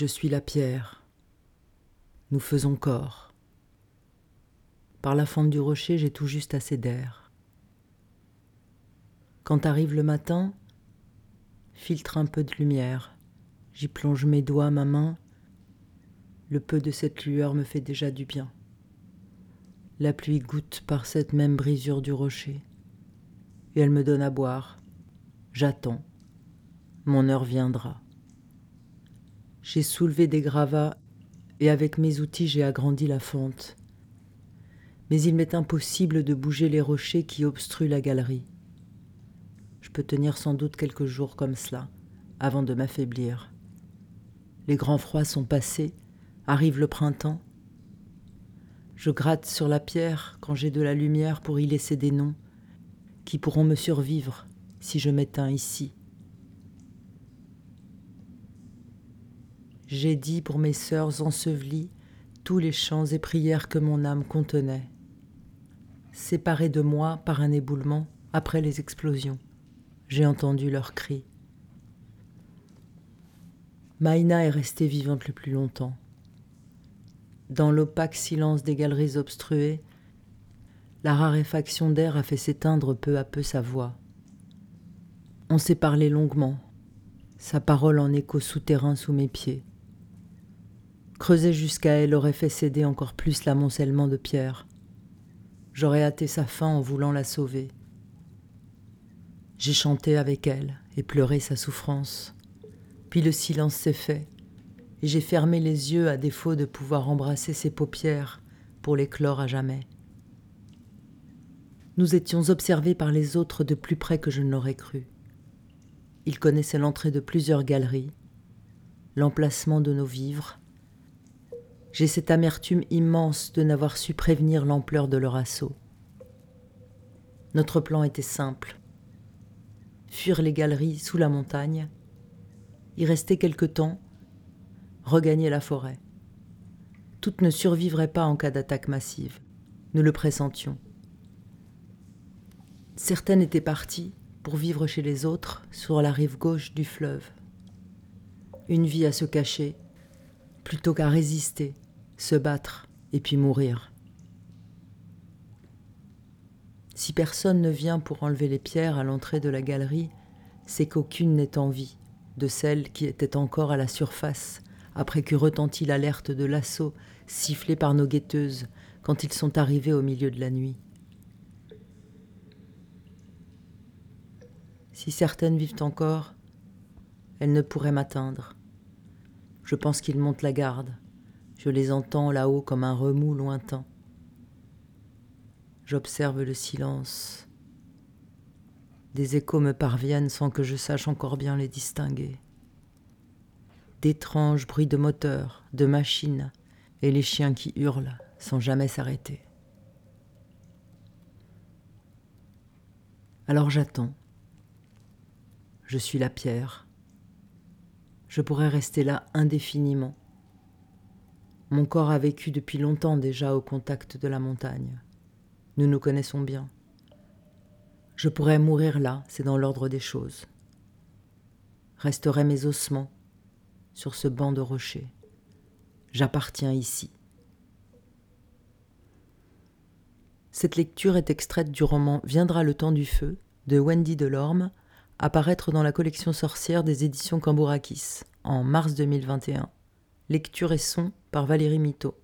Je suis la pierre. Nous faisons corps. Par la fente du rocher, j'ai tout juste assez d'air. Quand arrive le matin, filtre un peu de lumière. J'y plonge mes doigts, ma main. Le peu de cette lueur me fait déjà du bien. La pluie goutte par cette même brisure du rocher. Et elle me donne à boire. J'attends. Mon heure viendra. J'ai soulevé des gravats et avec mes outils j'ai agrandi la fente. Mais il m'est impossible de bouger les rochers qui obstruent la galerie. Je peux tenir sans doute quelques jours comme cela, avant de m'affaiblir. Les grands froids sont passés, arrive le printemps. Je gratte sur la pierre quand j'ai de la lumière pour y laisser des noms qui pourront me survivre si je m'éteins ici. J'ai dit pour mes sœurs ensevelies tous les chants et prières que mon âme contenait, séparées de moi par un éboulement après les explosions j'ai entendu leurs cris. Maïna est restée vivante le plus longtemps. Dans l'opaque silence des galeries obstruées, la raréfaction d'air a fait s'éteindre peu à peu sa voix. On s'est parlé longuement, sa parole en écho souterrain sous mes pieds. Creuser jusqu'à elle aurait fait céder encore plus l'amoncellement de pierres. J'aurais hâté sa fin en voulant la sauver. J'ai chanté avec elle et pleuré sa souffrance. Puis le silence s'est fait, et j'ai fermé les yeux à défaut de pouvoir embrasser ses paupières pour les clore à jamais. Nous étions observés par les autres de plus près que je ne l'aurais cru. Ils connaissaient l'entrée de plusieurs galeries, l'emplacement de nos vivres. J'ai cette amertume immense de n'avoir su prévenir l'ampleur de leur assaut. Notre plan était simple fuir les galeries sous la montagne, y rester quelque temps, regagner la forêt. Toutes ne survivraient pas en cas d'attaque massive, nous le pressentions. Certaines étaient parties pour vivre chez les autres sur la rive gauche du fleuve. Une vie à se cacher, plutôt qu'à résister, se battre et puis mourir. Si personne ne vient pour enlever les pierres à l'entrée de la galerie, c'est qu'aucune n'est en vie, de celles qui étaient encore à la surface, après que retentit l'alerte de l'assaut sifflé par nos guetteuses quand ils sont arrivés au milieu de la nuit. Si certaines vivent encore, elles ne pourraient m'atteindre. Je pense qu'ils montent la garde. Je les entends là-haut comme un remous lointain. J'observe le silence. Des échos me parviennent sans que je sache encore bien les distinguer. D'étranges bruits de moteurs, de machines, et les chiens qui hurlent sans jamais s'arrêter. Alors j'attends. Je suis la pierre. Je pourrais rester là indéfiniment. Mon corps a vécu depuis longtemps déjà au contact de la montagne. Nous nous connaissons bien. Je pourrais mourir là, c'est dans l'ordre des choses. Resteraient mes ossements sur ce banc de rochers. J'appartiens ici. Cette lecture est extraite du roman Viendra le temps du feu de Wendy Delorme, apparaître dans la collection sorcière des éditions Cambourakis en mars 2021. Lecture et son par Valérie Mito.